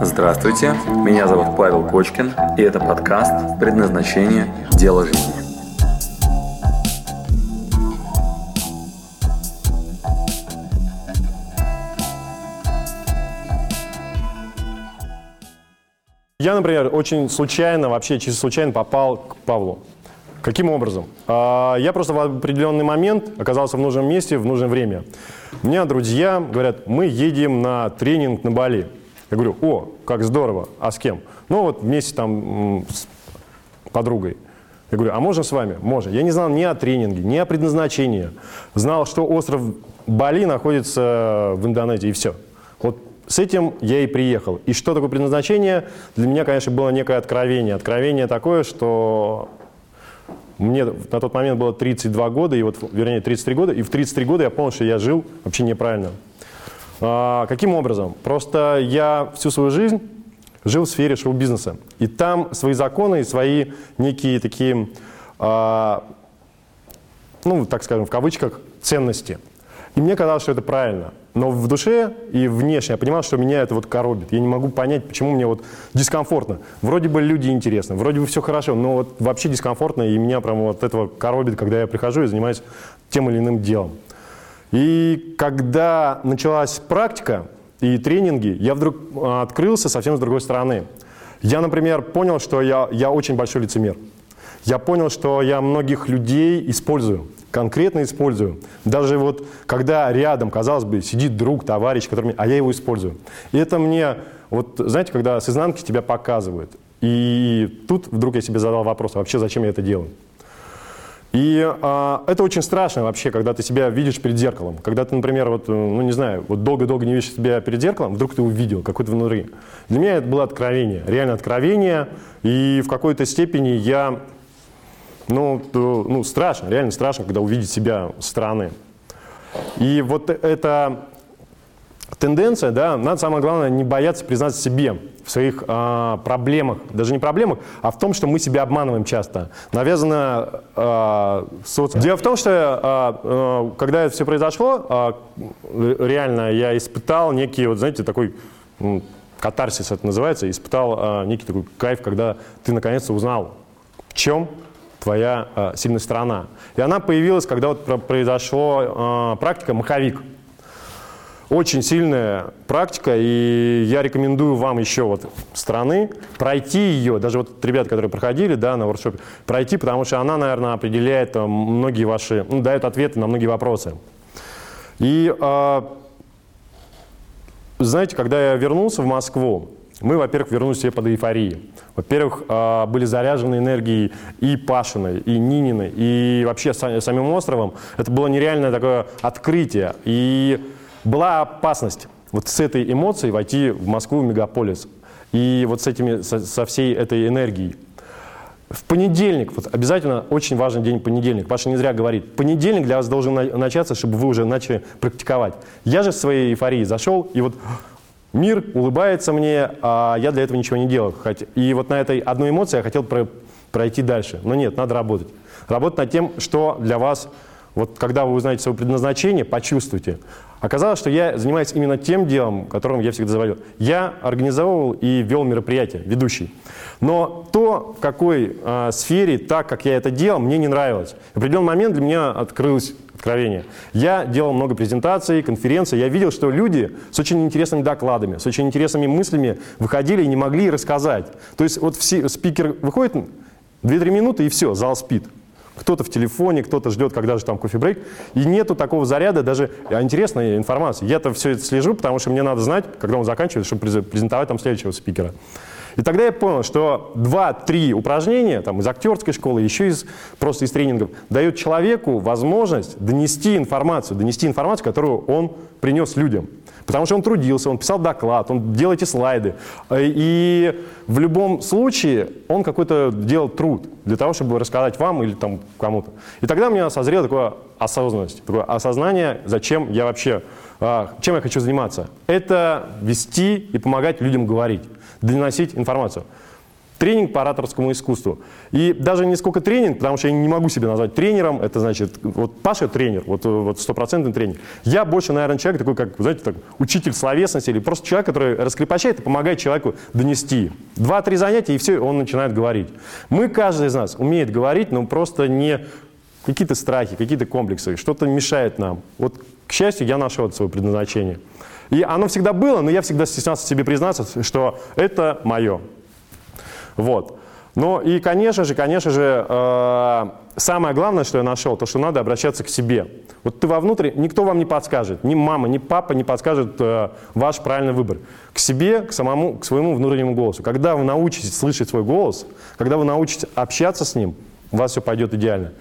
Здравствуйте, меня зовут Павел Кочкин, и это подкаст «Предназначение. Дело жизни». Я, например, очень случайно, вообще чисто случайно попал к Павлу. Каким образом? А, Я просто в определенный момент оказался в нужном месте в нужное время. У меня друзья говорят, мы едем на тренинг на Бали. Я говорю, о, как здорово, а с кем? Ну вот вместе там с подругой. Я говорю, а можно с вами? Можно. Я не знал ни о тренинге, ни о предназначении. Знал, что остров Бали находится в Индонезии, и все. Вот с этим я и приехал. И что такое предназначение? Для меня, конечно, было некое откровение. Откровение такое, что мне на тот момент было 32 года, и вот, вернее, 33 года, и в 33 года я понял, что я жил вообще неправильно. А, каким образом? Просто я всю свою жизнь жил в сфере шоу-бизнеса. И там свои законы и свои некие такие, а, ну, так скажем, в кавычках, ценности. И мне казалось, что это правильно. Но в душе и внешне я понимал, что меня это вот коробит. Я не могу понять, почему мне вот дискомфортно. Вроде бы люди интересны, вроде бы все хорошо, но вот вообще дискомфортно, и меня прям вот этого коробит, когда я прихожу и занимаюсь тем или иным делом. И когда началась практика и тренинги, я вдруг а, открылся совсем с другой стороны. Я, например, понял, что я, я очень большой лицемер. Я понял, что я многих людей использую, конкретно использую. Даже вот когда рядом, казалось бы, сидит друг, товарищ, который... А я его использую. И это мне, вот знаете, когда с изнанки тебя показывают. И тут вдруг я себе задал вопрос, а вообще зачем я это делаю? И а, это очень страшно вообще, когда ты себя видишь перед зеркалом. Когда ты, например, вот, ну не знаю, вот долго-долго не видишь себя перед зеркалом, вдруг ты увидел какой-то внутри. Для меня это было откровение, реально откровение. И в какой-то степени я, ну, то- ну страшно, реально страшно, когда увидеть себя со стороны. И вот эта тенденция, да, надо самое главное не бояться признаться себе в своих а, проблемах, даже не проблемах, а в том, что мы себя обманываем часто. Навязано а, социум. Дело в том, что а, а, когда это все произошло, а, реально я испытал некий, вот знаете, такой м, катарсис это называется, испытал а, некий такой кайф, когда ты наконец-то узнал, в чем твоя а, сильная сторона. И она появилась, когда вот про- произошло а, практика маховик. Очень сильная практика, и я рекомендую вам еще вот страны пройти ее, даже вот ребята, которые проходили да, на воркшопе, пройти, потому что она, наверное, определяет э, многие ваши, ну, дает ответы на многие вопросы. И а, знаете, когда я вернулся в Москву, мы, во-первых, вернулись все под эйфорией. Во-первых, а, были заряжены энергией и Пашиной, и Нининой, и вообще са- самим островом. Это было нереальное такое открытие. И была опасность вот с этой эмоцией войти в Москву, в мегаполис. И вот с этими, со, всей этой энергией. В понедельник, вот обязательно очень важный день понедельник. Паша не зря говорит, понедельник для вас должен на- начаться, чтобы вы уже начали практиковать. Я же в своей эйфории зашел, и вот мир улыбается мне, а я для этого ничего не. Хотя- И вот на этой одной эмоции я хотел про- пройти дальше. Но нет, надо работать. Работать над тем, что для вас, вот когда вы узнаете свое предназначение, почувствуйте. Оказалось, что я занимаюсь именно тем делом, которым я всегда заводил. Я организовывал и вел мероприятия, ведущий. Но то, в какой а, сфере, так, как я это делал, мне не нравилось. В определенный момент для меня открылось откровение. Я делал много презентаций, конференций. Я видел, что люди с очень интересными докладами, с очень интересными мыслями выходили и не могли рассказать. То есть вот все, спикер выходит 2-3 минуты и все, зал спит. Кто-то в телефоне, кто-то ждет, когда же там кофе-брейк. И нету такого заряда, даже интересной информации. Я-то все это слежу, потому что мне надо знать, когда он заканчивает, чтобы презен- презентовать там следующего спикера. И тогда я понял, что 2-3 упражнения там, из актерской школы, еще из, просто из тренингов, дают человеку возможность донести информацию, донести информацию, которую он принес людям. Потому что он трудился, он писал доклад, он делал эти слайды. Э, И в любом случае он какой-то делал труд для того, чтобы рассказать вам или там кому-то. И тогда у меня созрела такое осознанность, такое осознание, зачем я вообще, чем я хочу заниматься. Это вести и помогать людям говорить, доносить информацию. тренинг по ораторскому искусству. И даже не сколько тренинг, потому что я не могу себя назвать тренером, это значит, вот Паша тренер, вот вот стопроцентный тренер. Я больше, наверное, человек такой, как, знаете, так, учитель словесности или просто человек, который раскрепощает и помогает человеку донести. Два-три занятия, и все, он начинает говорить. Мы, каждый из нас умеет говорить, но просто не какие-то страхи, какие-то комплексы, что-то мешает нам. Вот, к счастью, я нашел это свое предназначение. И оно всегда было, но я всегда стеснялся себе признаться, что это мое. Вот. Ну и, конечно же, конечно же, э, самое главное, что я нашел, то, что надо обращаться к себе. Вот ты вовнутрь, никто вам не подскажет, ни мама, ни папа не подскажет э, ваш правильный выбор. К себе, к самому, к своему внутреннему голосу. Когда вы научитесь слышать свой голос, когда вы научитесь общаться с ним, у вас все пойдет идеально.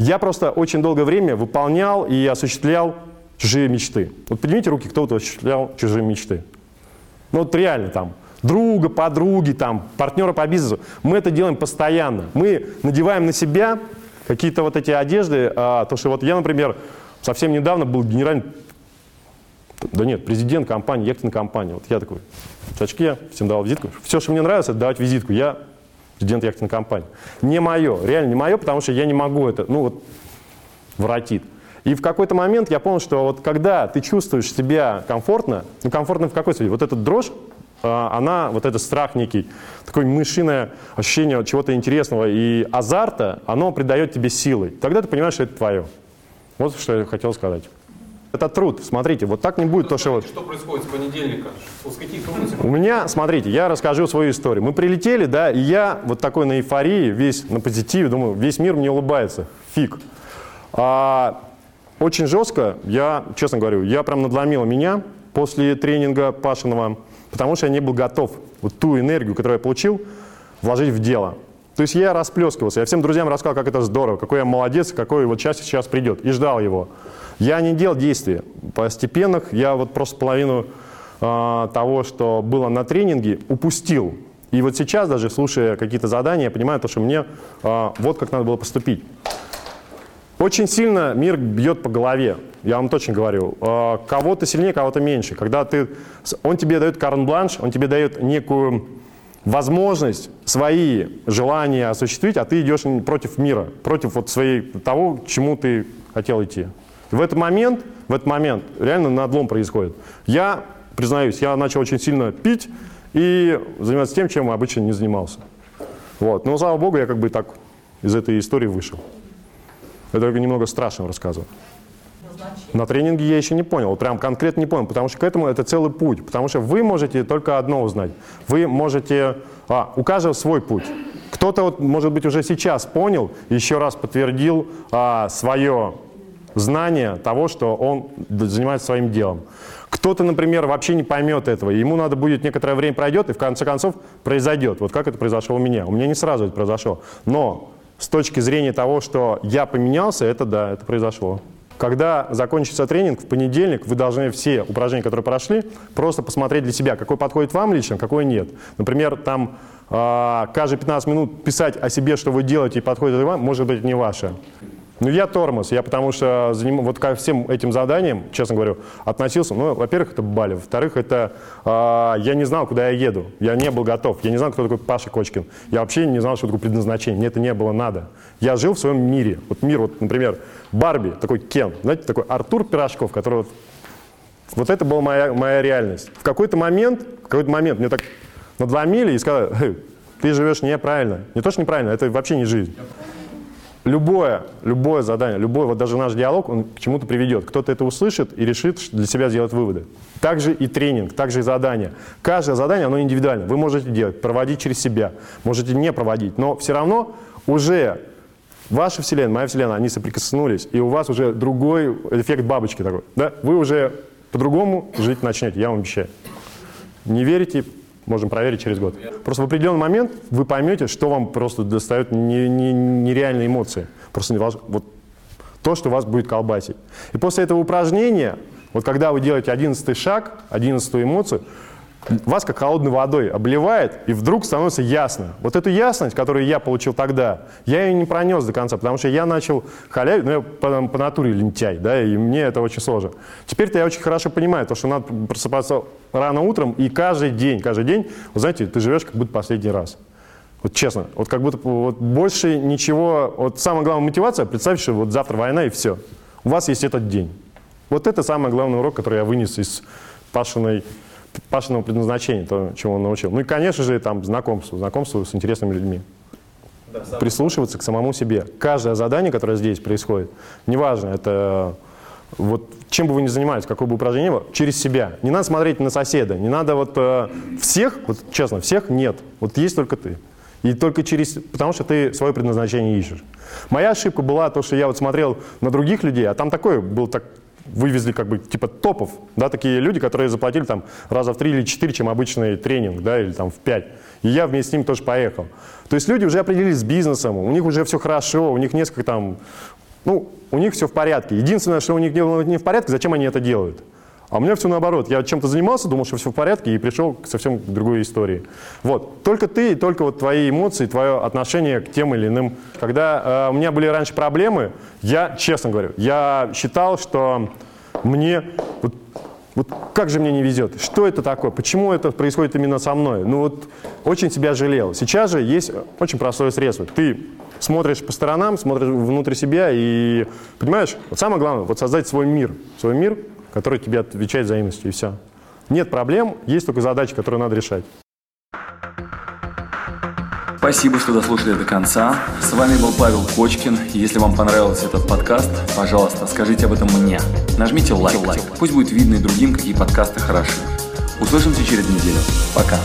Я просто очень долгое время выполнял и осуществлял чужие мечты. Вот поднимите руки, кто вот осуществлял чужие мечты. Ну вот реально там, друга, подруги, там, партнера по бизнесу. Мы это делаем постоянно. Мы надеваем на себя какие-то вот эти одежды. А, то, что вот я, например, совсем недавно был генеральный, да нет, президент компании, яхтенной компании. Вот я такой в очке, всем давал визитку. Все, что мне нравится, это давать визитку. Я президент яхтенной компании. Не мое, реально не мое, потому что я не могу это, ну вот, воротит. И в какой-то момент я понял, что вот когда ты чувствуешь себя комфортно, ну комфортно в какой смысле? Вот этот дрожь, а, она, вот этот страх некий, такое мышиное ощущение чего-то интересного и азарта, оно придает тебе силы. Тогда ты понимаешь, что это твое. Вот что я хотел сказать. Это труд. Смотрите, вот так не будет то, что вот... Что происходит с понедельника? С каких У меня, смотрите, я расскажу свою историю. Мы прилетели, да, и я вот такой на эйфории, весь на позитиве, думаю, весь мир мне улыбается. Фиг. А, очень жестко, я, честно говорю, я прям надломила меня после тренинга Пашиного потому что я не был готов вот ту энергию, которую я получил, вложить в дело. То есть я расплескивался, я всем друзьям рассказал, как это здорово, какой я молодец, какой вот час сейчас придет, и ждал его. Я не делал действий постепенных, я вот просто половину э, того, что было на тренинге, упустил. И вот сейчас даже, слушая какие-то задания, я понимаю, то, что мне э, вот как надо было поступить. Очень сильно мир бьет по голове, я вам точно говорю. А, кого-то сильнее, кого-то меньше. Когда ты, он тебе дает карн-бланш, он тебе дает некую возможность свои желания осуществить, а ты идешь против мира, против вот своей, того, к чему ты хотел идти. В этот момент, в этот момент реально надлом происходит. Я, признаюсь, я начал очень сильно пить и заниматься тем, чем обычно не занимался. Вот. Но, слава богу, я как бы так из этой истории вышел. Это немного страшно рассказываю. На тренинге я еще не понял, прям конкретно не понял, потому что к этому это целый путь. Потому что вы можете только одно узнать. Вы можете... А, у каждого свой путь. Кто-то, вот, может быть, уже сейчас понял, еще раз подтвердил а, свое знание того, что он занимается своим делом. Кто-то, например, вообще не поймет этого, ему надо будет некоторое время пройдет, и в конце концов произойдет. Вот как это произошло у меня. У меня не сразу это произошло. Но с точки зрения того, что я поменялся, это да, это произошло. Когда закончится тренинг в понедельник, вы должны все упражнения, которые прошли, просто посмотреть для себя, какой подходит вам лично, какой нет. Например, там э, каждые 15 минут писать о себе, что вы делаете и подходит ли вам, может быть, не ваше. Ну, я тормоз, я потому что заним... вот ко всем этим заданиям, честно говорю, относился, ну, во-первых, это Бали, во-вторых, это э, я не знал, куда я еду, я не был готов, я не знал, кто такой Паша Кочкин, я вообще не знал, что такое предназначение, мне это не было надо. Я жил в своем мире, вот мир, вот, например, Барби, такой Кен, знаете, такой Артур Пирожков, который вот, вот это была моя, моя реальность. В какой-то момент, в какой-то момент мне так надломили и сказали, ты живешь неправильно, не то, что неправильно, это вообще не жизнь. Любое, любое задание, любой, вот даже наш диалог, он к чему-то приведет. Кто-то это услышит и решит для себя сделать выводы. Также и тренинг, также и задание. Каждое задание, оно индивидуально. Вы можете делать, проводить через себя, можете не проводить. Но все равно уже ваша вселенная, моя вселенная, они соприкоснулись, и у вас уже другой эффект бабочки такой. Да? Вы уже по-другому жить начнете, я вам обещаю. Не верите, Можем проверить через год. Просто в определенный момент вы поймете, что вам просто достает не, не, нереальные эмоции. Просто вот то, что вас будет колбасить. И после этого упражнения, вот когда вы делаете одиннадцатый шаг, одиннадцатую эмоцию, вас как холодной водой обливает, и вдруг становится ясно. Вот эту ясность, которую я получил тогда, я ее не пронес до конца, потому что я начал халявить, ну я по, по натуре лентяй, да, и мне это очень сложно. Теперь-то я очень хорошо понимаю, то, что надо просыпаться рано утром, и каждый день, каждый день, вы знаете, ты живешь как будто последний раз. Вот честно, вот как будто вот больше ничего, вот самая главная мотивация, представь, что вот завтра война и все. У вас есть этот день. Вот это самый главный урок, который я вынес из Пашиной, Пашиного предназначения, то, чего он научил. Ну и, конечно же, там знакомство, знакомство с интересными людьми. Да, Прислушиваться к самому себе. Каждое задание, которое здесь происходит, неважно, это вот чем бы вы ни занимались, какое бы упражнение было, через себя. Не надо смотреть на соседа, не надо вот э, всех, вот честно, всех нет. Вот есть только ты. И только через, потому что ты свое предназначение ищешь. Моя ошибка была то, что я вот смотрел на других людей, а там такое был так вывезли как бы типа топов, да, такие люди, которые заплатили там раза в три или четыре, чем обычный тренинг, да, или там в пять. И я вместе с ним тоже поехал. То есть люди уже определились с бизнесом, у них уже все хорошо, у них несколько там, ну, у них все в порядке. Единственное, что у них не в порядке, зачем они это делают? А у меня все наоборот. Я чем-то занимался, думал, что все в порядке, и пришел к совсем другой истории. Вот. Только ты, только вот твои эмоции, твое отношение к тем или иным. Когда э, у меня были раньше проблемы, я, честно говорю, я считал, что мне... Вот, вот как же мне не везет? Что это такое? Почему это происходит именно со мной? Ну вот очень себя жалел. Сейчас же есть очень простое средство. Ты смотришь по сторонам, смотришь внутрь себя и понимаешь, вот самое главное, вот создать свой мир. Свой мир, который тебе отвечает взаимностью, и все. Нет проблем, есть только задачи, которые надо решать. Спасибо, что дослушали до конца. С вами был Павел Кочкин. Если вам понравился этот подкаст, пожалуйста, скажите об этом мне. Нажмите лайк. лайк. Пусть будет видно и другим, какие подкасты хороши. Услышимся через неделю. Пока.